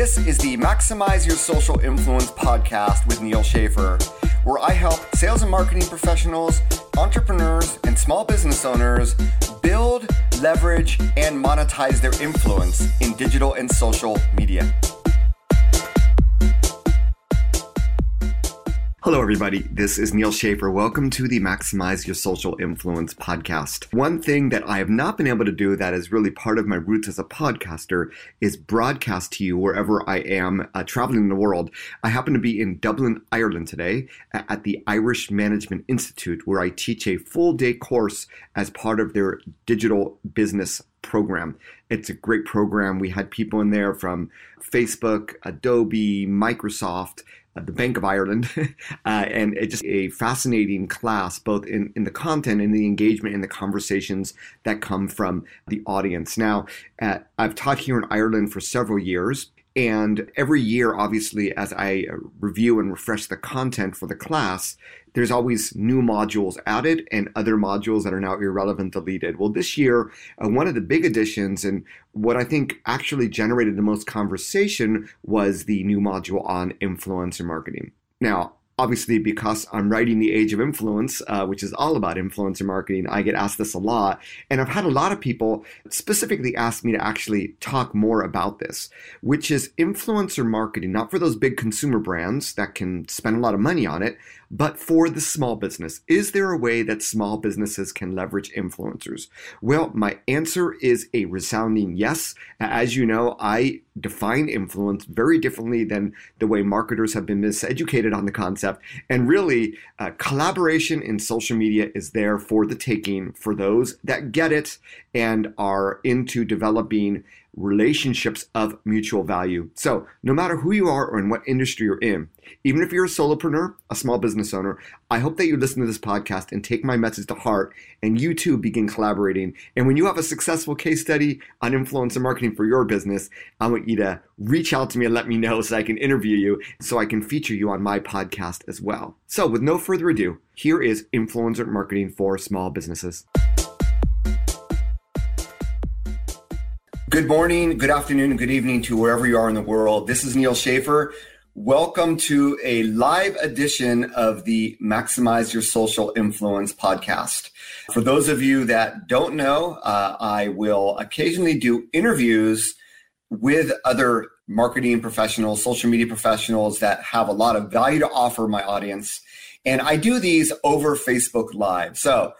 This is the Maximize Your Social Influence podcast with Neal Schaffer, where I help sales and marketing professionals, entrepreneurs, and small business owners build, leverage, and monetize their influence in digital and social media. Hello, everybody. This is Neal Schaffer. Welcome to the Maximize Your Social Influence podcast. One thing that I have not been able to do that is really part of my roots as a podcaster is broadcast to you wherever I am uh, traveling in the world. I happen to be in Dublin, Ireland today at the Irish Management Institute, where I teach a full day course as part of their digital business program. It's a great program. We had people in there from Facebook, Adobe, Microsoft, the Bank of Ireland, uh, and it's just a fascinating class, both in, in the content and the engagement and the conversations that come from the audience. Now, uh, I've taught here in Ireland for several years, and every year, obviously, as I review and refresh the content for the class, there's always new modules added and other modules that are now irrelevant deleted. Well, this year, uh, one of the big additions and what I think actually generated the most conversation was the new module on influencer marketing. Now, obviously because I'm writing The Age of Influence, uh, which is all about influencer marketing, I get asked this a lot. And I've had a lot of people specifically ask me to actually talk more about this, which is influencer marketing, not for those big consumer brands that can spend a lot of money on it, but for the small business. Is there a way that small businesses can leverage influencers? Well, my answer is a resounding yes. As you know, I define influence very differently than the way marketers have been miseducated on the concept. And really, uh, collaboration in social media is there for the taking for those that get it and are into developing relationships of mutual value. So, no matter who you are or in what industry you're in, even if you're a solopreneur, a small business owner, I hope that you listen to this podcast and take my message to heart and you too begin collaborating. And when you have a successful case study on influencer marketing for your business, I want you to reach out to me and let me know so I can interview you so I can feature you on my podcast as well. So, with no further ado, here is influencer marketing for small businesses. Good morning, good afternoon, good evening to wherever you are in the world. This is Neal Schaffer. Welcome to a live edition of the Maximize Your Social Influence podcast. For those of you that don't know, uh, I will occasionally do interviews with other marketing professionals, social media professionals that have a lot of value to offer my audience. And I do these over Facebook Live. So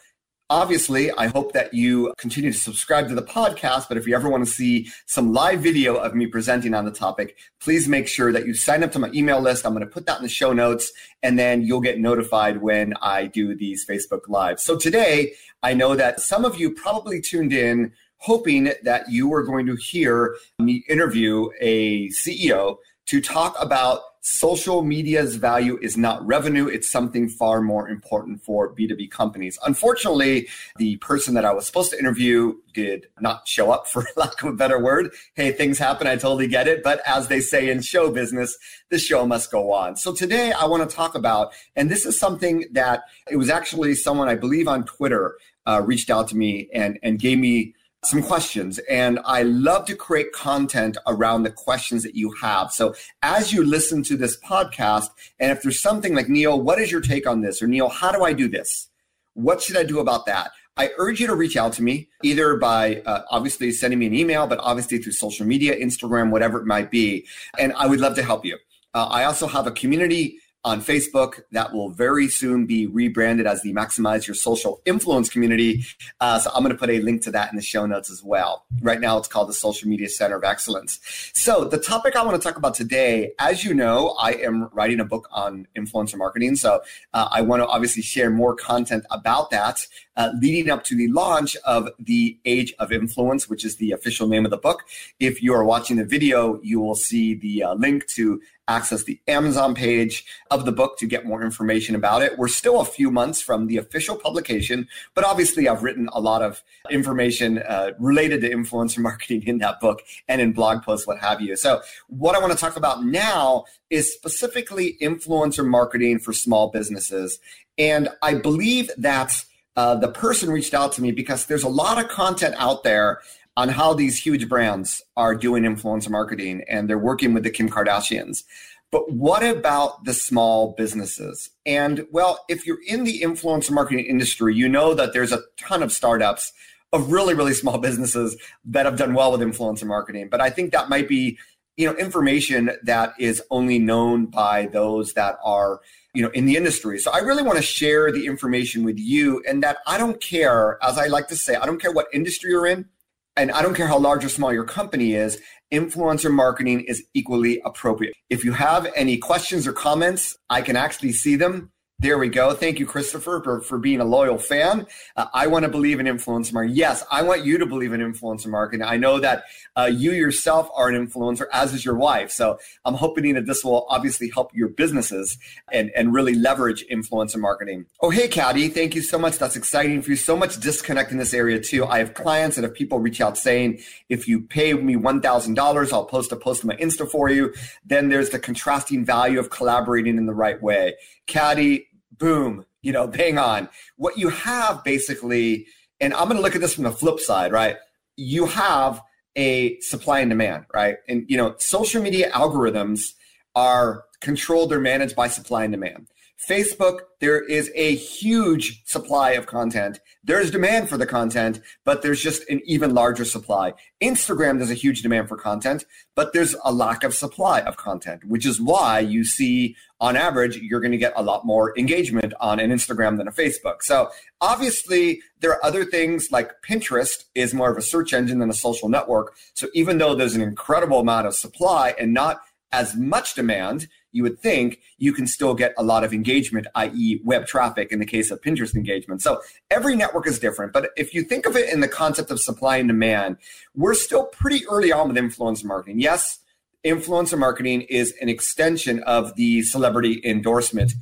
Obviously, I hope that you continue to subscribe to the podcast. But if you ever want to see some live video of me presenting on the topic, please make sure that you sign up to my email list. I'm going to put that in the show notes, and then you'll get notified when I do these Facebook Lives. So today, I know that some of you probably tuned in hoping that you were going to hear me interview a CEO to talk about social media's value is not revenue, it's something far more important for B2B companies. Unfortunately, the person that I was supposed to interview did not show up, for lack of a better word. Hey, things happen, I totally get it. But as they say in show business, the show must go on. So today I want to talk about, and this is something that it was actually someone I believe on Twitter uh, reached out to me and, and gave me some questions and I love to create content around the questions that you have. So as you listen to this podcast, and if there's something like Neal, what is your take on this? Or Neal, how do I do this? What should I do about that? I urge you to reach out to me either by uh, obviously sending me an email, but obviously through social media, Instagram, whatever it might be. And I would love to help you. Uh, I also have a community on Facebook that will very soon be rebranded as the Maximize Your Social Influence Community. Uh, so I'm going to put a link to that in the show notes as well. Right now, it's called the Social Media Center of Excellence. So the topic I want to talk about today, as you know, I am writing a book on influencer marketing. So uh, I want to obviously share more content about that. Uh, leading up to the launch of The Age of Influence, which is the official name of the book. If you are watching the video, you will see the uh, link to access the Amazon page of the book to get more information about it. We're still a few months from the official publication, but obviously I've written a lot of information uh, related to influencer marketing in that book and in blog posts, what have you. So what I want to talk about now is specifically influencer marketing for small businesses. And I believe that uh, the person reached out to me because there's a lot of content out there on how these huge brands are doing influencer marketing and they're working with the Kim Kardashians. But what about the small businesses? And well, if you're in the influencer marketing industry, you know that there's a ton of startups of really, really small businesses that have done well with influencer marketing. But I think that might be, you know, information that is only known by those that are, you know, in the industry. So I really want to share the information with you and that I don't care, as I like to say, I don't care what industry you're in and I don't care how large or small your company is, influencer marketing is equally appropriate. If you have any questions or comments, I can actually see them there we go. Thank you, Christopher, for, for being a loyal fan. Uh, I want to believe in influencer marketing. Yes, I want you to believe in influencer marketing. I know that uh, you yourself are an influencer, as is your wife. So I'm hoping that this will obviously help your businesses and, and really leverage influencer marketing. Oh, hey, Caddy. Thank you so much. That's exciting for you. So much disconnect in this area, too. I have clients and if people reach out saying, if you pay me $1,000, I'll post a post on my Insta for you. Then there's the contrasting value of collaborating in the right way. Caddy, boom, you know, bang on. What you have basically, and I'm going to look at this from the flip side, right? You have a supply and demand, right? And, you know, social media algorithms are controlled or managed by supply and demand. Facebook, there is a huge supply of content. There's demand for the content, but there's just an even larger supply. Instagram, there's a huge demand for content, but there's a lack of supply of content, which is why you see on average, you're going to get a lot more engagement on an Instagram than a Facebook. So obviously there are other things like Pinterest is more of a search engine than a social network. So even though there's an incredible amount of supply and not as much demand, you would think you can still get a lot of engagement, i.e., web traffic in the case of Pinterest engagement. So every network is different. But if you think of it in the concept of supply and demand, we're still pretty early on with influencer marketing. Yes, influencer marketing is an extension of the celebrity endorsement.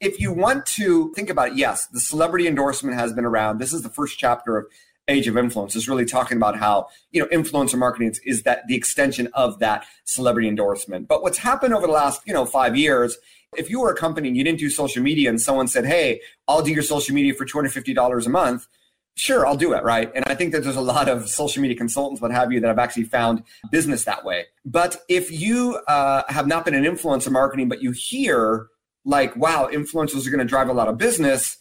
If you want to think about it, yes, the celebrity endorsement has been around. This is the first chapter of age of influence is really talking about how you know influencer marketing is, is that the extension of that celebrity endorsement. But what's happened over the last you know five years if you were a company and you didn't do social media and someone said hey i'll do your social media for $250 a month sure i'll do it right? And i think that there's a lot of social media consultants what have you that have actually found business that way. But if you uh, have not been in influencer marketing but you hear like wow influencers are going to drive a lot of business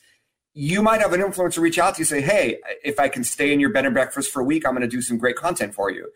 you might have an influencer reach out to you say, Hey, if I can stay in your bed and breakfast for a week, I'm going to do some great content for you.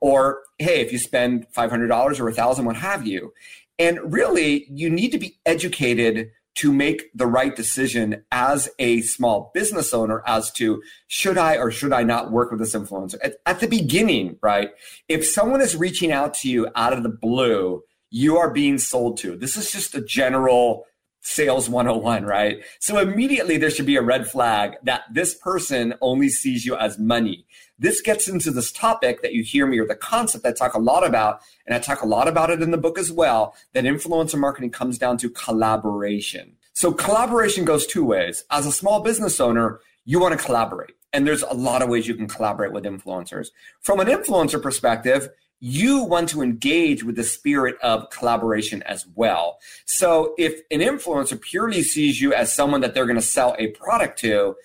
Or, Hey, if you spend $500 or a thousand, what have you. And really, you need to be educated to make the right decision as a small business owner as to should I or should I not work with this influencer at, at the beginning, right? If someone is reaching out to you out of the blue, you are being sold to. This is just a general sales 101, right? So immediately there should be a red flag that this person only sees you as money. This gets into this topic that you hear me or the concept I talk a lot about, and I talk a lot about it in the book as well, that influencer marketing comes down to collaboration. So collaboration goes two ways. As a small business owner, you want to collaborate. And there's a lot of ways you can collaborate with influencers. From an influencer perspective, you want to engage with the spirit of collaboration as well. So if an influencer purely sees you as someone that they're going to sell a product to,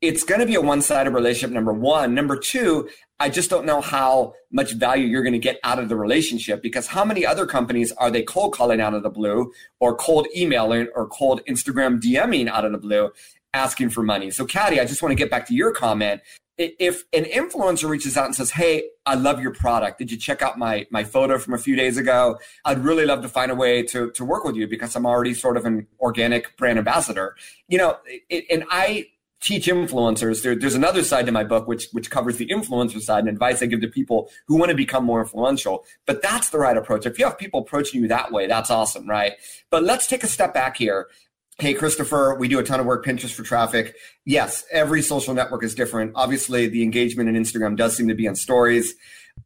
it's going to be a one-sided relationship number 1. Number 2, I just don't know how much value you're going to get out of the relationship because how many other companies are they cold calling out of the blue or cold emailing or cold Instagram DMing out of the blue asking for money. So Caddy, I just want to get back to your comment if an influencer reaches out and says, "Hey, I love your product. Did you check out my my photo from a few days ago? I'd really love to find a way to to work with you because I'm already sort of an organic brand ambassador." You know, it, and I teach influencers. There, there's another side to my book which which covers the influencer side and advice I give to people who want to become more influential. But that's the right approach. If you have people approaching you that way, that's awesome, right? But let's take a step back here Hey, Christopher, we do a ton of work Pinterest for traffic. Yes, every social network is different. Obviously, the engagement in Instagram does seem to be on stories.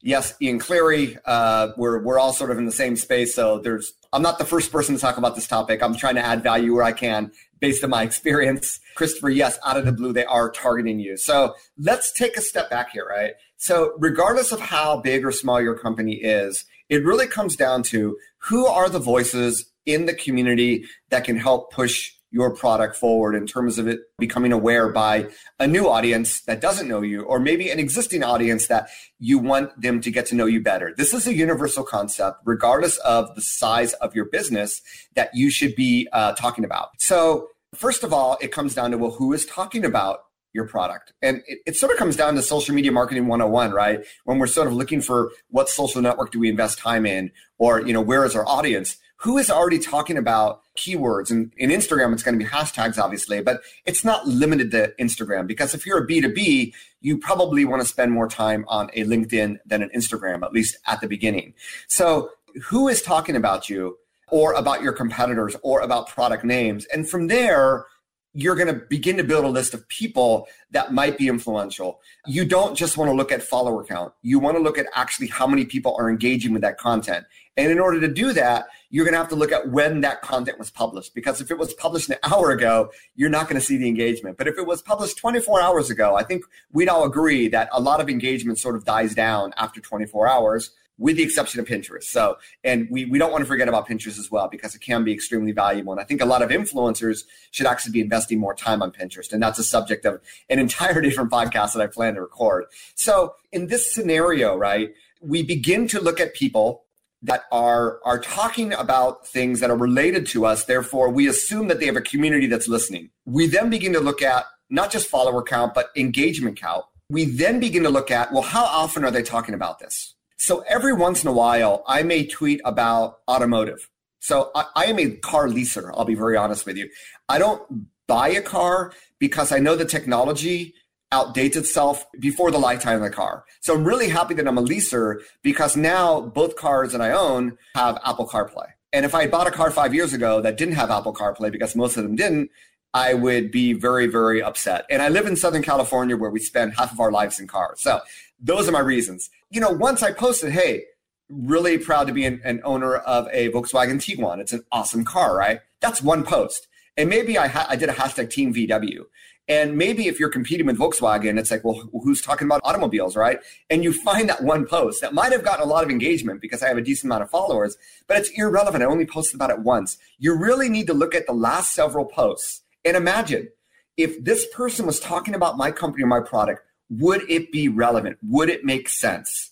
Yes, Ian Cleary, uh, we're, we're all sort of in the same space. So there's, I'm not the first person to talk about this topic. I'm trying to add value where I can based on my experience. Christopher, yes, out of the blue, they are targeting you. So let's take a step back here, right? So regardless of how big or small your company is, it really comes down to who are the voices in the community that can help push your product forward in terms of it becoming aware by a new audience that doesn't know you, or maybe an existing audience that you want them to get to know you better. This is a universal concept, regardless of the size of your business, that you should be uh, talking about. So, first of all, it comes down to well, who is talking about your product. And it, it, sort of comes down to social media marketing 101, right? When we're sort of looking for what social network do we invest time in or, you know, where is our audience? Who is already talking about keywords? And in Instagram, it's going to be hashtags, obviously, but it's not limited to Instagram because if you're a B2B, you probably want to spend more time on a LinkedIn than an Instagram, at least at the beginning. So who is talking about you or about your competitors or about product names? And from there, you're going to begin to build a list of people that might be influential. You don't just want to look at follower count. You want to look at actually how many people are engaging with that content. And in order to do that, you're going to have to look at when that content was published. Because if it was published an hour ago, you're not going to see the engagement. But if it was published 24 hours ago, I think we'd all agree that a lot of engagement sort of dies down after 24 hours with the exception of Pinterest. So, and we, we don't want to forget about Pinterest as well because it can be extremely valuable. And I think a lot of influencers should actually be investing more time on Pinterest. And that's a subject of an entire different podcast that I plan to record. So, in this scenario, right, we begin to look at people that are are talking about things that are related to us therefore we assume that they have a community that's listening we then begin to look at not just follower count but engagement count we then begin to look at well how often are they talking about this so every once in a while, I may tweet about automotive. So I, I, am a car leaser. I'll be very honest with you. I don't buy a car because I know the technology outdates itself before the lifetime of the car. So I'm really happy that I'm a leaser because now both cars that I own have Apple CarPlay. And if I bought a car five years ago that didn't have Apple CarPlay because most of them didn't, I would be very, very upset. And I live in Southern California where we spend half of our lives in cars. So those are my reasons. You know, once I posted, hey, really proud to be an, an owner of a Volkswagen Tiguan. It's an awesome car, right? That's one post. And maybe I, ha- I did a hashtag Team VW. And maybe if you're competing with Volkswagen, it's like, well, who's talking about automobiles, right? And you find that one post that might have gotten a lot of engagement because I have a decent amount of followers, but it's irrelevant. I only posted about it once. You really need to look at the last several posts and imagine if this person was talking about my company or my product would it be relevant? Would it make sense?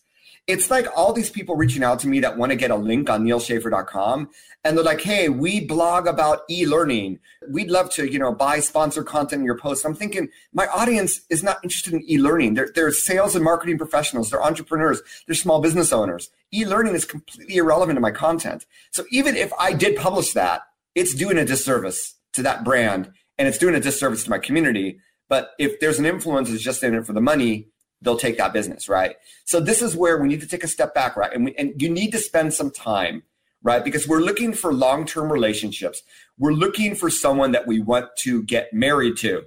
It's like all these people reaching out to me that want to get a link on nealschaffer.com and they're like, hey, we blog about e-learning. We'd love to, you know, buy sponsor content in your posts. I'm thinking my audience is not interested in e-learning. They're, they're sales and marketing professionals. They're entrepreneurs. They're small business owners. E-learning is completely irrelevant to my content. So even if I did publish that, it's doing a disservice to that brand and it's doing a disservice to my community but if there's an influencer who's just in it for the money, they'll take that business, right? So this is where we need to take a step back, right? And we, and you need to spend some time, right? Because we're looking for long-term relationships. We're looking for someone that we want to get married to.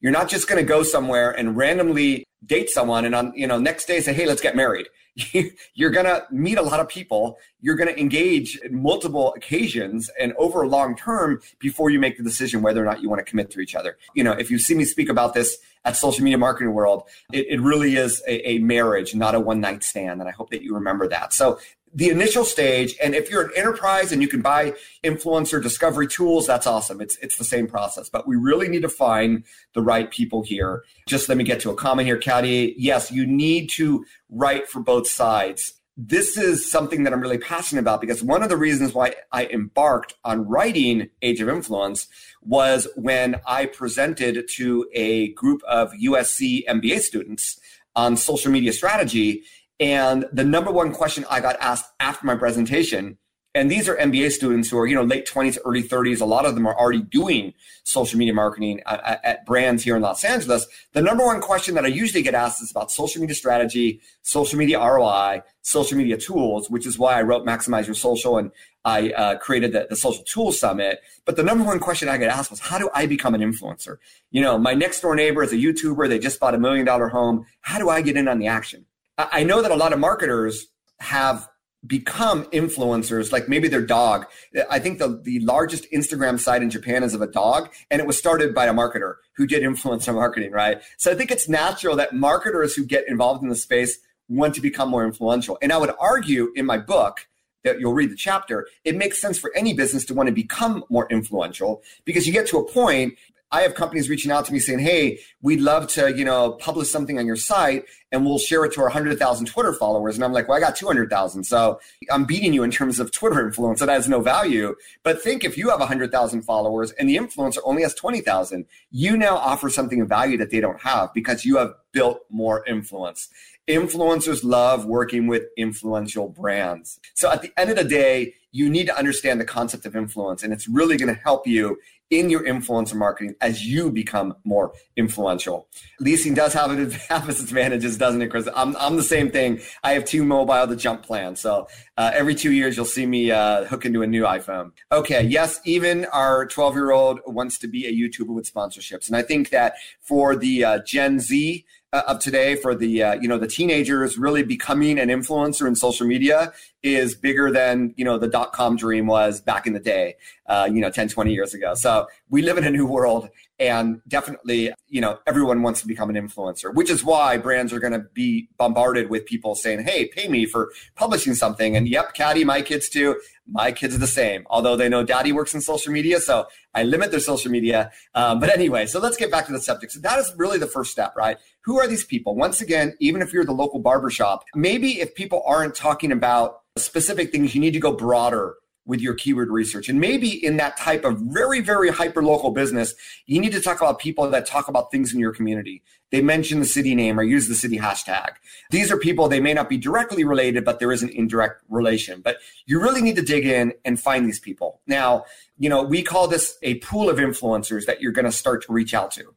You're not just going to go somewhere and randomly date someone and on you know next day say, "Hey, let's get married." you're going to meet a lot of people. You're going to engage in multiple occasions and over a long term before you make the decision whether or not you want to commit to each other. You know, if you see me speak about this at Social Media Marketing World, it, it really is a, a marriage, not a one night stand. And I hope that you remember that. So the initial stage and if you're an enterprise and you can buy influencer discovery tools that's awesome. It's it's the same process but we really need to find the right people here. Just let me get to a comment here Caddy. yes you need to write for both sides. This is something that I'm really passionate about because one of the reasons why I embarked on writing Age of Influence was when I presented to a group of USC MBA students on social media strategy and the number one question I got asked after my presentation, and these are MBA students who are, you know, late 20s, early 30s. A lot of them are already doing social media marketing at, at, brands here in Los Angeles. The number one question that I usually get asked is about social media strategy, social media ROI, social media tools, which is why I wrote Maximize Your Social and I uh, created the, the Social Tools Summit. But the number one question I get asked was, how do I become an influencer? You know, my next door neighbor is a YouTuber. They just bought a million dollar home. How do I get in on the action? I know that a lot of marketers have become influencers, like maybe their dog. I think the, the largest Instagram site in Japan is of a dog, and it was started by a marketer who did influencer marketing, right? So I think it's natural that marketers who get involved in the space want to become more influential. And I would argue in my book that you'll read the chapter, it makes sense for any business to want to become more influential because you get to a point I have companies reaching out to me saying, "Hey, we'd love to, you know, publish something on your site, and we'll share it to our hundred thousand Twitter followers." And I'm like, "Well, I got two hundred thousand, so I'm beating you in terms of Twitter influence. That has no value." But think if you have hundred thousand followers and the influencer only has twenty thousand, you now offer something of value that they don't have because you have built more influence. Influencers love working with influential brands. So at the end of the day, you need to understand the concept of influence, and it's really going to help you in your influencer marketing as you become more influential. Leasing does have, it, have its advantages, doesn't it, Chris? I'm, I'm the same thing. I have T-Mobile the jump plan. So uh, every two years, you'll see me uh, hook into a new iPhone. Okay, yes, even our 12 year old wants to be a YouTuber with sponsorships. And I think that for the uh, Gen Z, uh, of today for the uh, you know the teenagers really becoming an influencer in social media is bigger than you know the dot com dream was back in the day uh, you know 10 20 years ago. So we live in a new world and definitely you know everyone wants to become an influencer which is why brands are going to be bombarded with people saying hey pay me for publishing something. And yep caddy my kids too. My kids are the same although they know daddy works in social media so i limit their social media. Um, but anyway so let's get back to the subject. So that is really the first step right? Who are these people? Once again even if you're the local barbershop maybe if people aren't talking about specific things you need to go broader with your keyword research. And maybe in that type of very, very hyper local business, you need to talk about people that talk about things in your community. They mention the city name or use the city hashtag. These are people, they may not be directly related, but there is an indirect relation. But you really need to dig in and find these people. Now, you know, we call this a pool of influencers that you're going to start to reach out to.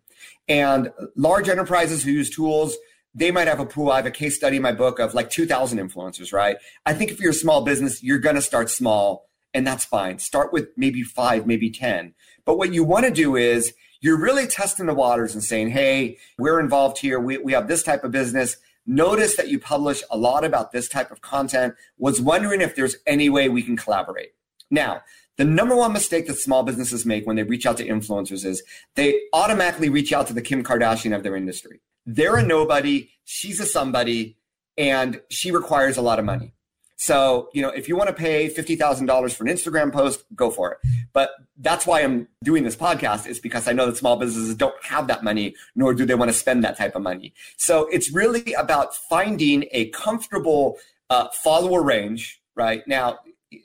And large enterprises who use tools, they might have a pool. I have a case study in my book of like 2,000 influencers, right? I think if you're a small business, you're going to start small and that's fine. Start with maybe five, maybe 10. But what you want to do is you're really testing the waters and saying, hey, we're involved here. We, we have this type of business. Notice that you publish a lot about this type of content. Was wondering if there's any way we can collaborate. Now, the number one mistake that small businesses make when they reach out to influencers is they automatically reach out to the Kim Kardashian of their industry. They're a nobody, she's a somebody, and she requires a lot of money. So, you know, if you want to pay $50,000 for an Instagram post, go for it. But that's why I'm doing this podcast is because I know that small businesses don't have that money, nor do they want to spend that type of money. So it's really about finding a comfortable uh, follower range, right? Now,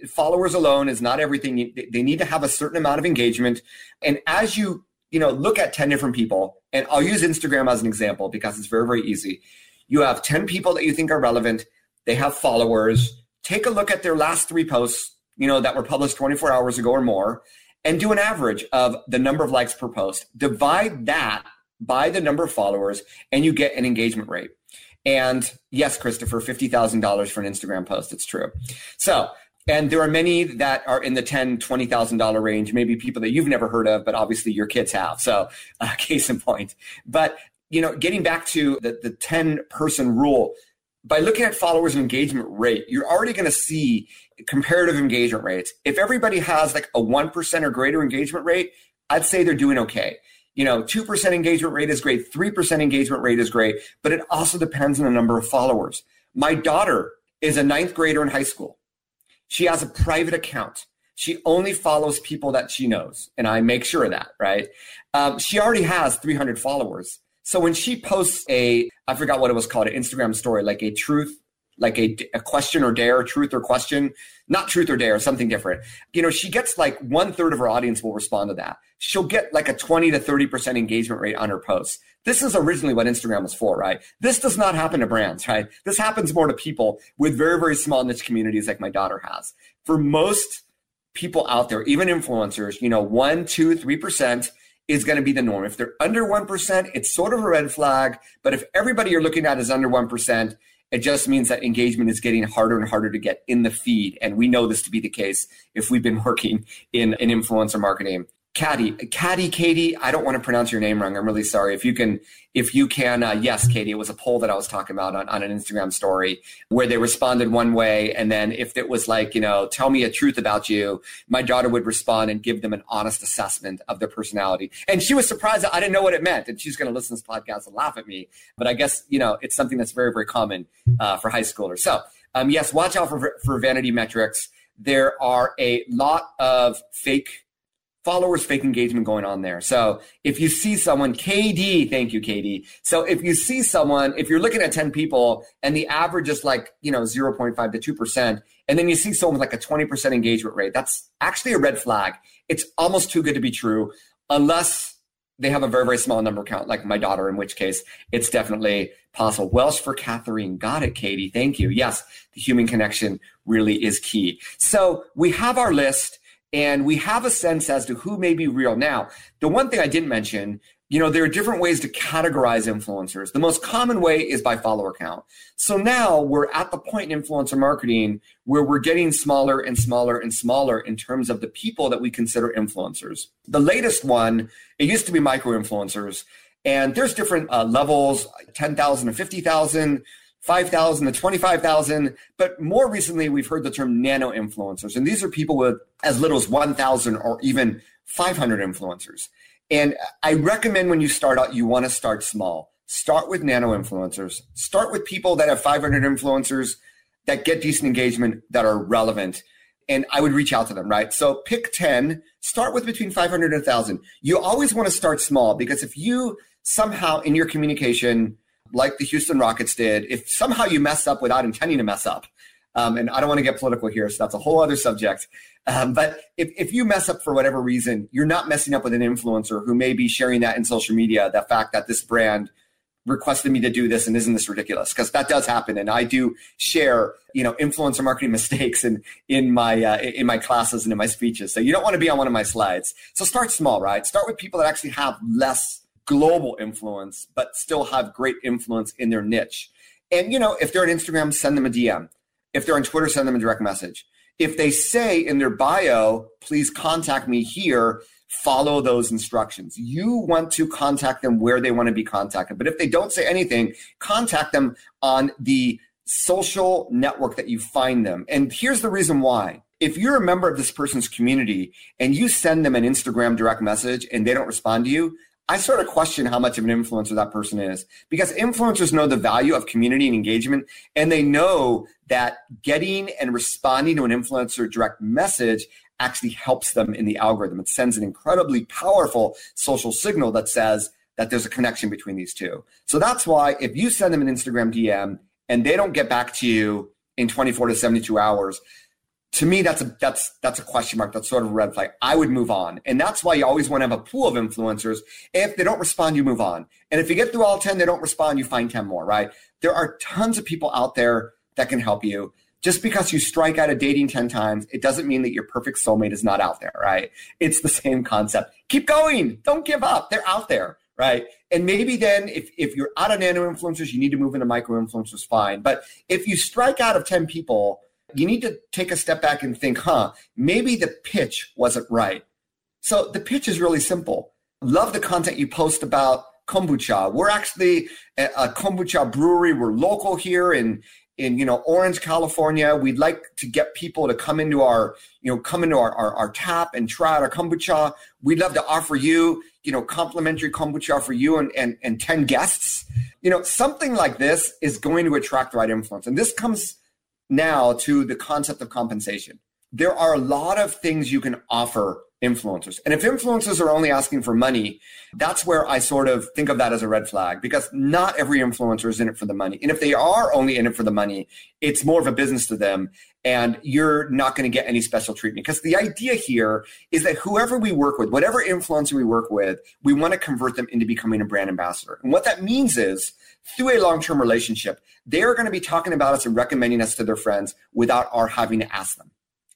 followers alone is not everything. They need to have a certain amount of engagement. And as you, you know, look at 10 different people, and I'll use Instagram as an example because it's very, very easy. You have 10 people that you think are relevant. They have followers take a look at their last three posts, you know, that were published 24 hours ago or more, and do an average of the number of likes per post. Divide that by the number of followers, and you get an engagement rate. And yes, Christopher, $50,000 for an Instagram post. It's true. So, and there are many that are in the ten, twenty thousand dollar range. Maybe people that you've never heard of, but obviously your kids have. So, uh, case in point. But you know, getting back to the the ten person rule, by looking at followers and engagement rate, you're already going to see comparative engagement rates. If everybody has like a 1% or greater engagement rate, I'd say they're doing okay. You know, 2% engagement rate is great, 3% engagement rate is great, but it also depends on the number of followers. My daughter is a ninth grader in high school. She has a private account. She only follows people that she knows, and I make sure of that, right? Um, she already has 300 followers. So when she posts a, I forgot what it was called, an Instagram story, like a truth, like a, a question or dare, truth or question, not truth or dare, something different. You know, she gets like one third of her audience will respond to that. She'll get like a 20 to 30% engagement rate on her posts. This is originally what Instagram was for, right? This does not happen to brands, right? This happens more to people with very, very small niche communities like my daughter has. For most people out there, even influencers, you know, one, two, three percent is going to be the norm. If they're under 1%, it's sort of a red flag. But if everybody you're looking at is under 1%, it just means that engagement is getting harder and harder to get in the feed. And we know this to be the case if we've been working in, in influencer marketing. Caddy, Caddy, Katie, I don't want to pronounce your name wrong. I'm really sorry. If you can, if you can, uh, yes, Katie, it was a poll that I was talking about on, on an Instagram story where they responded one way. And then if it was like, you know, tell me a truth about you, my daughter would respond and give them an honest assessment of their personality. And she was surprised that I didn't know what it meant. And she's going to listen to this podcast and laugh at me. But I guess, you know, it's something that's very, very common uh, for high schoolers. So Um, yes, watch out for, for vanity metrics. There are a lot of fake followers, fake engagement going on there. So if you see someone, KD, thank you, KD. So if you see someone, if you're looking at 10 people and the average is like, you know, 0.5 to 2%, and then you see someone with like a 20% engagement rate, that's actually a red flag. It's almost too good to be true unless they have a very, very small number count, like my daughter, in which case it's definitely possible. Welsh for Catherine. Got it, Katie. Thank you. Yes, the human connection really is key. So we have our list and we have a sense as to who may be real. Now, the one thing I didn't mention, you know, there are different ways to categorize influencers. The most common way is by follower count. So now we're at the point in influencer marketing where we're getting smaller and smaller and smaller in terms of the people that we consider influencers. The latest one, it used to be micro influencers, and there's different uh, levels 10,000 to 50,000. 5,000 to 25,000. But more recently, we've heard the term nano influencers. And these are people with as little as 1,000 or even 500 influencers. And I recommend when you start out, you want to start small. Start with nano influencers. Start with people that have 500 influencers that get decent engagement that are relevant. And I would reach out to them, right? So pick 10, start with between 500 and 1,000. You always want to start small because if you somehow in your communication, like the Houston Rockets did, if somehow you mess up without intending to mess up, um, and I don't want to get political here, so that's a whole other subject. Um, but if, if you mess up for whatever reason, you're not messing up with an influencer who may be sharing that in social media, the fact that this brand requested me to do this and isn't this ridiculous because that does happen and i do share you know influencer marketing mistakes in in my uh, in my classes and in my speeches. So you don't want to be on one of my slides. So start small right? Start with people that actually have less global influence, but still have great influence in their niche. And, you know, if they're on Instagram, send them a DM. If they're on Twitter, send them a direct message. If they say in their bio, please contact me here, follow those instructions. You want to contact them where they want to be contacted. But if they don't say anything, contact them on the social network that you find them. And here's the reason why. If you're a member of this person's community and you send them an Instagram direct message and they don't respond to you, I sort of question how much of an influencer that person is because influencers know the value of community and engagement, and they know that getting and responding to an influencer direct message actually helps them in the algorithm. It sends an incredibly powerful social signal that says that there's a connection between these two. So that's why if you send them an Instagram DM and they don't get back to you in 24 to 72 hours, to me that's a that's that's a question mark that's sort of a red flag. I would move on. And that's why you always want to have a pool of influencers. If they don't respond you move on. And if you get through all 10 they don't respond you find 10 more right? There are tons of people out there that can help you. Just because you strike out a dating 10 times it doesn't mean that your perfect soulmate is not out there right? It's the same concept. Keep going. Don't give up. They're out there right? And maybe then if, if you're out of nano influencers you need to move into micro influencers fine. But if you strike out of 10 people you need to take a step back and think, huh, maybe the pitch wasn't right. So the pitch is really simple. Love the content you post about kombucha. We're actually a, kombucha brewery. We're local here in in you know Orange, California. We'd like to get people to come into our you know come into our, our, our tap and try out our kombucha. We'd love to offer you you know complimentary kombucha for you and, and and 10 guests. You know something like this is going to attract the right influence, and this comes now to the concept of compensation. There are a lot of things you can offer influencers. And if influencers are only asking for money, that's where I sort of think of that as a red flag because not every influencer is in it for the money. And if they are only in it for the money, it's more of a business to them and you're not going to get any special treatment. Because the idea here is that whoever we work with, whatever influencer we work with, we want to convert them into becoming a brand ambassador. And what that means is through a long term relationship, they're going to be talking about us and recommending us to their friends without our having to ask them.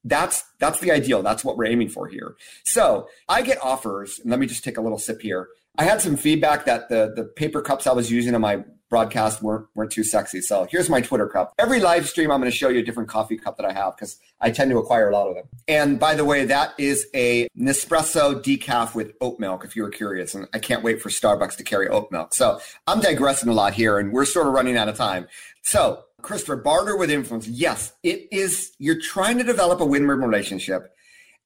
That's that's the ideal. That's what we're aiming for here. So I get offers, and let me just take a little sip here. I had some feedback that the the paper cups I was using in my broadcast weren't weren't too sexy. So here's my Twitter cup. Every live stream, I'm going to show you a different coffee cup that I have because I tend to acquire a lot of them. And by the way, that is a Nespresso decaf with oat milk. If you were curious, and I can't wait for Starbucks to carry oat milk. So I'm digressing a lot here, and we're sort of running out of time. So Christopher, barter with influence. Yes, it is. You're trying to develop a win-win relationship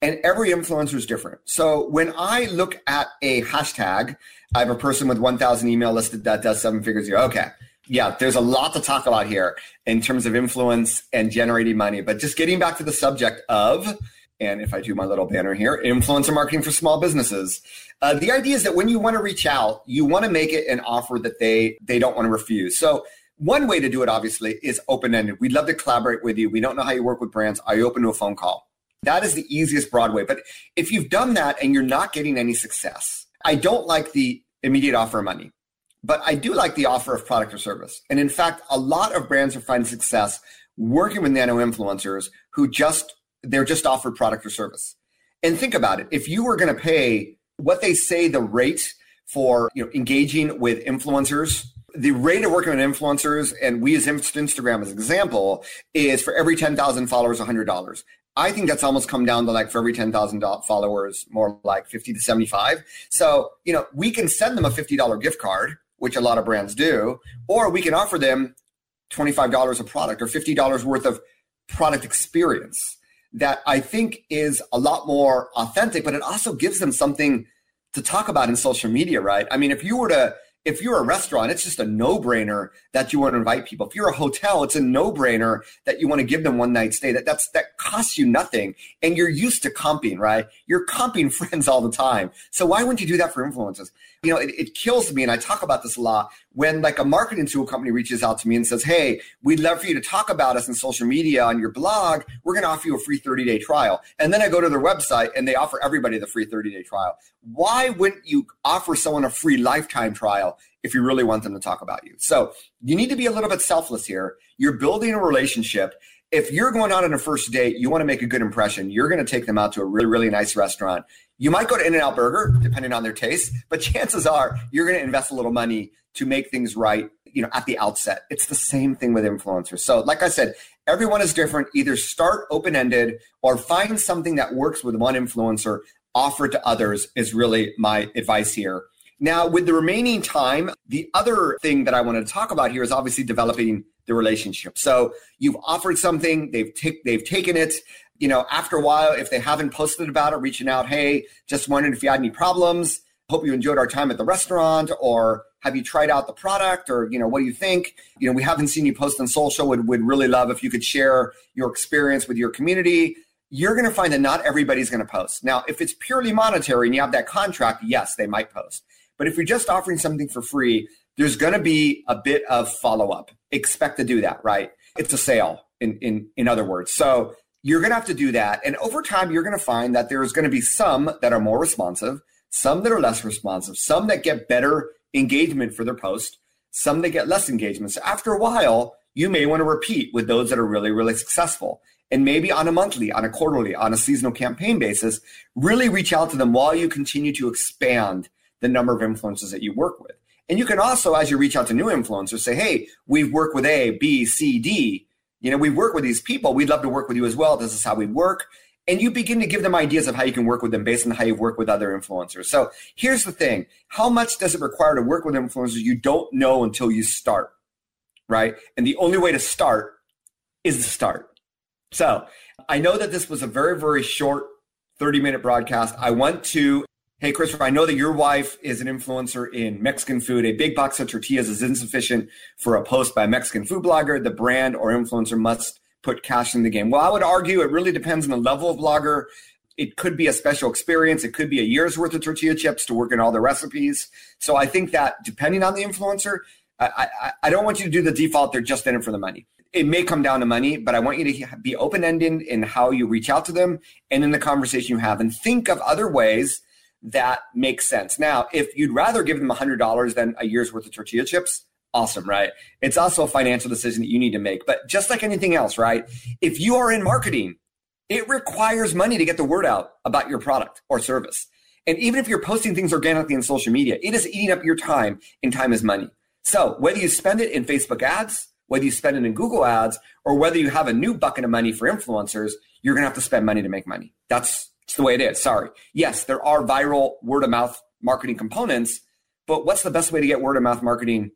and every influencer is different. So when I look at a hashtag, I have a person with 1,000 email listed that does seven figures a year. Okay, yeah, there's a lot to talk about here in terms of influence and generating money. But just getting back to the subject of, and if I do my little banner here, influencer marketing for small businesses. Uh, the idea is that when you want to reach out, you want to make it an offer that they they don't want to refuse. So one way to do it, obviously, is open ended. We'd love to collaborate with you. We don't know how you work with brands. Are you open to a phone call? That is the easiest broad way. But if you've done that and you're not getting any success, I don't like the immediate offer of money. But I do like the offer of product or service. And in fact, a lot of brands are finding success working with nano influencers who just, they're just offered product or service. And think about it. If you were going to pay what they say the rate for you know, engaging with influencers, the rate of working with influencers, and we use Instagram as an example, is for every 10,000 followers, $100. I think that's almost come down to like for every 10,000 followers, more like 50 to 75. So, you know, we can send them a $50 gift card which a lot of brands do, or we can offer them $25 a product or $50 worth of product experience that I think is a lot more authentic, but it also gives them something to talk about in social media, right? I mean, if you were to if you're a restaurant, it's just a no brainer that you want to invite people. If you're a hotel, it's a no brainer that you want to give them one night stay. That that's that costs you nothing, and you're used to comping, right? You're comping friends all the time. So why wouldn't you do that for influencers? You know, it, it kills me, and I talk about this a lot when like a marketing tool company reaches out to me and says, "Hey, we'd love for you to talk about us in social media on your blog. We're going to offer you a free 30 day trial." And then I go to their website and they offer everybody the free 30 day trial. Why wouldn't you offer someone a free lifetime trial if you really want them to talk about you? So you need to be a little bit selfless here. You're building a relationship if you're going out on a first date, you want to make a good impression. You're going to take them out to a really, really nice restaurant. You might go to In N Out Burger, depending on their taste, but chances are you're going to invest a little money to make things right, you know, at the outset. It's the same thing with influencers. So, like I said, everyone is different. Either start open ended or find something that works with one influencer, offer it to others is really my advice here. Now, with the remaining time, the other thing that I wanted to talk about here is obviously developing the relationship. So you've offered something, they've t- they've taken it. You know, after a while, if they haven't posted about it, reaching out, hey, just wondering if you had any problems. Hope you enjoyed our time at the restaurant, or have you tried out the product, or you know, what do you think? You know, we haven't seen you post on social. Would would really love if you could share your experience with your community. You're going to find that not everybody's going to post. Now, if it's purely monetary and you have that contract, yes, they might post. But if you're just offering something for free, there's going to be a bit of follow up. Expect to do that, right? It's a sale, in, in, in other words. So you're going to have to do that. And over time, you're going to find that there's going to be some that are more responsive, some that are less responsive, some that get better engagement for their post, some that get less engagement. So after a while, you may want to repeat with those that are really, really successful. And maybe on a monthly, on a quarterly, on a seasonal campaign basis, really reach out to them while you continue to expand the number of influencers that you work with. And you can also, as you reach out to new influencers, say, hey, we've worked with A, B, C, D. You know, we've worked with these people. We'd love to work with you as well. This is how we work. And you begin to give them ideas of how you can work with them based on how you've worked with other influencers. So here's the thing how much does it require to work with influencers? You don't know until you start, right? And the only way to start is to start. So I know that this was a very, very short 30 minute broadcast. I want to Hey, Christopher, I know that your wife is an influencer in Mexican food. A big box of tortillas is insufficient for a post by a Mexican food blogger. The brand or influencer must put cash in the game. Well, I would argue it really depends on the level of blogger. It could be a special experience. It could be a year's worth of tortilla chips to work in all the recipes. So I think that depending on the influencer, I, I, I don't want you to do the default. They're just in it for the money. It may come down to money, but I want you to be open ended in how you reach out to them and in the conversation you have and think of other ways that makes sense. Now, if you'd rather give them $100 than a year's worth of tortilla chips, awesome, right? It's also a financial decision that you need to make. But just like anything else, right? If you are in marketing, it requires money to get the word out about your product or service. And even if you're posting things organically in social media, it is eating up your time, and time is money. So whether you spend it in Facebook ads, whether you spend it in Google ads, or whether you have a new bucket of money for influencers, you're going to have to spend money to make money. That's it's the way it is. Sorry. Yes, there are viral word of mouth marketing components, but what's the best way to get word of mouth marketing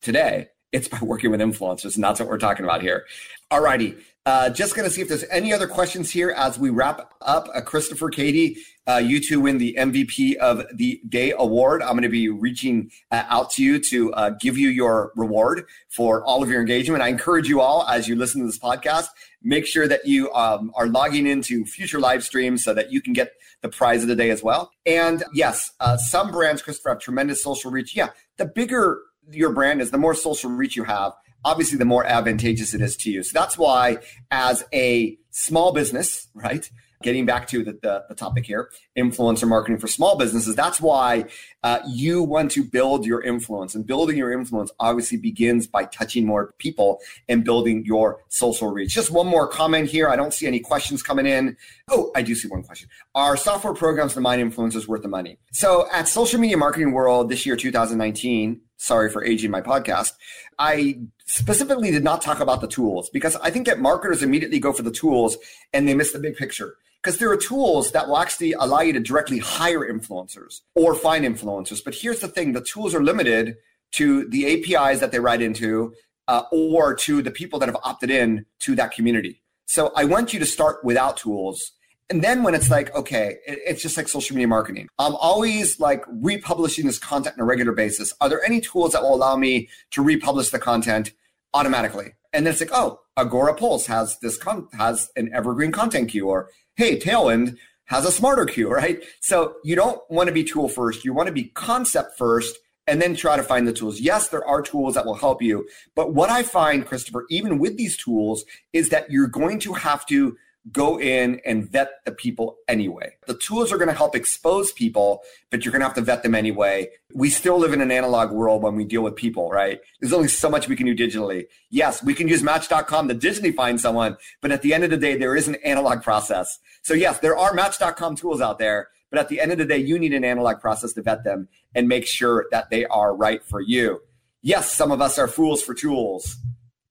today? It's by working with influencers, and that's what we're talking about here. All righty. Uh, just going to see if there's any other questions here as we wrap up. Uh, Christopher, Katie, uh, you to win the MVP of the Day award. I'm going to be reaching uh, out to you to uh, give you your reward for all of your engagement. I encourage you all as you listen to this podcast, make sure that you um, are logging into future live streams so that you can get the prize of the day as well. And yes, uh, some brands, Christopher, have tremendous social reach. Yeah, the bigger your brand is, the more social reach you have, obviously the more advantageous it is to you. So that's why, as a small business, right? Getting back to the, the, the topic here, influencer marketing for small businesses. That's why uh, you want to build your influence. And building your influence obviously begins by touching more people and building your social reach. Just one more comment here. I don't see any questions coming in. Oh, I do see one question. Are software programs to mine influencers worth the money? So at Social Media Marketing World this year, 2019, sorry for aging my podcast, I specifically did not talk about the tools because I think that marketers immediately go for the tools and they miss the big picture. Because there are tools that will actually allow you to directly hire influencers or find influencers. But here's the thing the tools are limited to the APIs that they write into uh, or to the people that have opted in to that community. So I want you to start without tools and then when it's like, okay, it, it's just like social media marketing. I'm always like republishing this content on a regular basis. Are there any tools that will allow me to republish the content automatically? And then it's like, oh, Agorapulse has this con- has an evergreen content queue, or hey, Tailwind has a smarter queue, right? So you don't want to be tool first. You want to be concept first and then try to find the tools. Yes, there are tools that will help you. But what I find, Christopher, even with these tools, is that you're going to have to go in and vet the people anyway. The tools are going to help expose people, but you're going to have to vet them anyway. We still live in an analog world when we deal with people, right? There's only so much we can do digitally. Yes, we can use match.com to digitally find someone, but at the end of the day, there is an analog process. So yes, there are match.com tools out there, but at the end of the day, you need an analog process to vet them and make sure that they are right for you. Yes, some of us are fools for tools.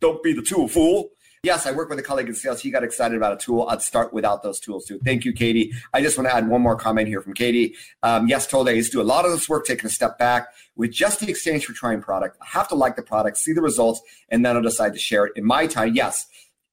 Don't be the tool, fool. Yes, I work with a colleague in sales. He got excited about a tool. I'd start without those tools too. Thank you, Katie. I just want to add one more comment here from Katie. Um, yes, totally. I used to do a lot of this work, taking a step back with just the exchange for trying product. I have to like the product, see the results, and then I'll decide to share it. In my time, yes,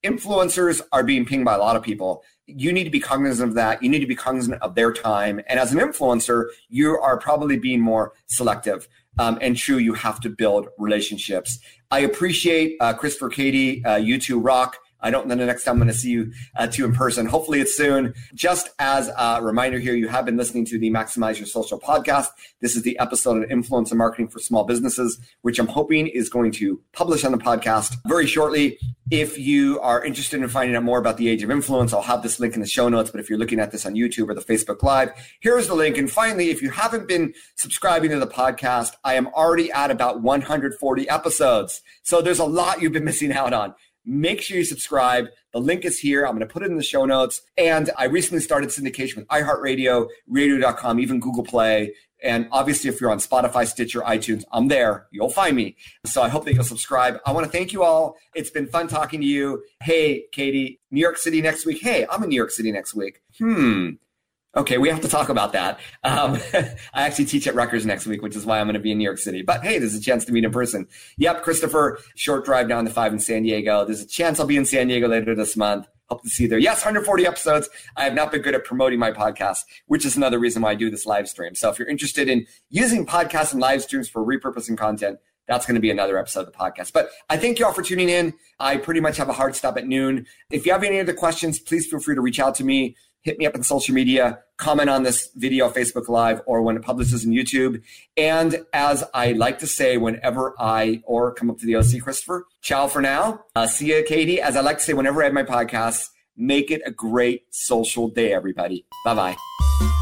influencers are being pinged by a lot of people. You need to be cognizant of that. You need to be cognizant of their time. And as an influencer, you are probably being more selective. Um, and true, you have to build relationships. I appreciate uh, Christopher Katie, uh, you two rock. I don't know the next time I'm going to see you uh, two in person. Hopefully it's soon. Just as a reminder here, you have been listening to the Maximize Your Social podcast. This is the episode of Influencer Marketing for Small Businesses, which I'm hoping is going to publish on the podcast very shortly. If you are interested in finding out more about the age of influence, I'll have this link in the show notes. But if you're looking at this on YouTube or the Facebook Live, here's the link. And finally, if you haven't been subscribing to the podcast, I am already at about 140 episodes. So there's a lot you've been missing out on make sure you subscribe. The link is here. I'm going to put it in the show notes. And I recently started syndication with iHeartRadio, radio.com, even Google Play. And obviously, if you're on Spotify, Stitcher, iTunes, I'm there. You'll find me. So I hope that you'll subscribe. I want to thank you all. It's been fun talking to you. Hey, Katie, New York City next week. Hey, I'm in New York City next week. Hmm. Okay, we have to talk about that. Um, I actually teach at Rutgers next week, which is why I'm going to be in New York City. But hey, there's a chance to meet in person. Yep, Christopher, short drive down the five in San Diego. There's a chance I'll be in San Diego later this month. Hope to see you there. Yes, 140 episodes. I have not been good at promoting my podcast, which is another reason why I do this live stream. So if you're interested in using podcasts and live streams for repurposing content, that's going to be another episode of the podcast. But I thank you all for tuning in. I pretty much have a hard stop at noon. If you have any other questions, please feel free to reach out to me hit me up on social media, comment on this video, Facebook Live, or when it publishes in YouTube. And as I like to say, whenever I or come up to the OC, Christopher, ciao for now. Uh, see you, Katie. As I like to say, whenever I have my podcast, make it a great social day, everybody. Bye bye.